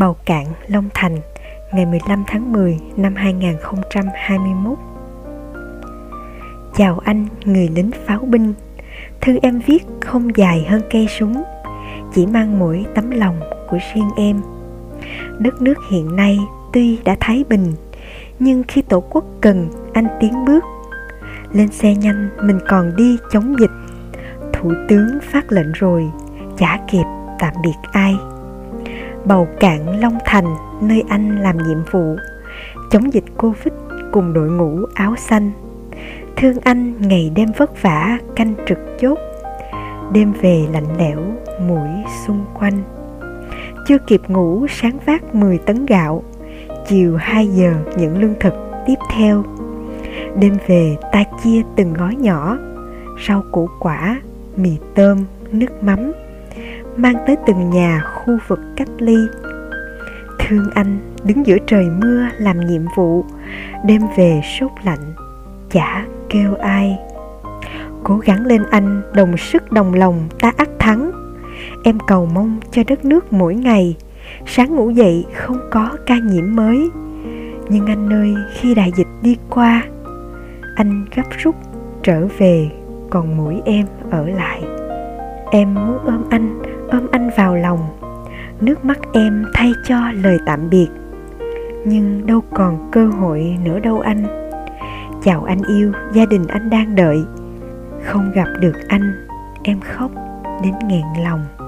Bầu Cạn, Long Thành, ngày 15 tháng 10 năm 2021. Chào anh, người lính pháo binh. Thư em viết không dài hơn cây súng, chỉ mang mỗi tấm lòng của riêng em. Đất nước hiện nay tuy đã thái bình, nhưng khi tổ quốc cần anh tiến bước. Lên xe nhanh mình còn đi chống dịch. Thủ tướng phát lệnh rồi, chả kịp tạm biệt ai bầu cạn Long Thành nơi anh làm nhiệm vụ chống dịch Covid cùng đội ngũ áo xanh. Thương anh ngày đêm vất vả canh trực chốt, đêm về lạnh lẽo mũi xung quanh. Chưa kịp ngủ sáng vác 10 tấn gạo, chiều 2 giờ những lương thực tiếp theo. Đêm về ta chia từng gói nhỏ, rau củ quả, mì tôm, nước mắm mang tới từng nhà khu vực cách ly. Thương anh đứng giữa trời mưa làm nhiệm vụ, đem về sốt lạnh, chả kêu ai. Cố gắng lên anh, đồng sức đồng lòng, ta ắt thắng. Em cầu mong cho đất nước mỗi ngày, sáng ngủ dậy không có ca nhiễm mới. Nhưng anh ơi, khi đại dịch đi qua, anh gấp rút trở về, còn mũi em ở lại. Em muốn ôm anh ôm anh vào lòng. Nước mắt em thay cho lời tạm biệt. Nhưng đâu còn cơ hội nữa đâu anh. Chào anh yêu, gia đình anh đang đợi. Không gặp được anh, em khóc đến nghẹn lòng.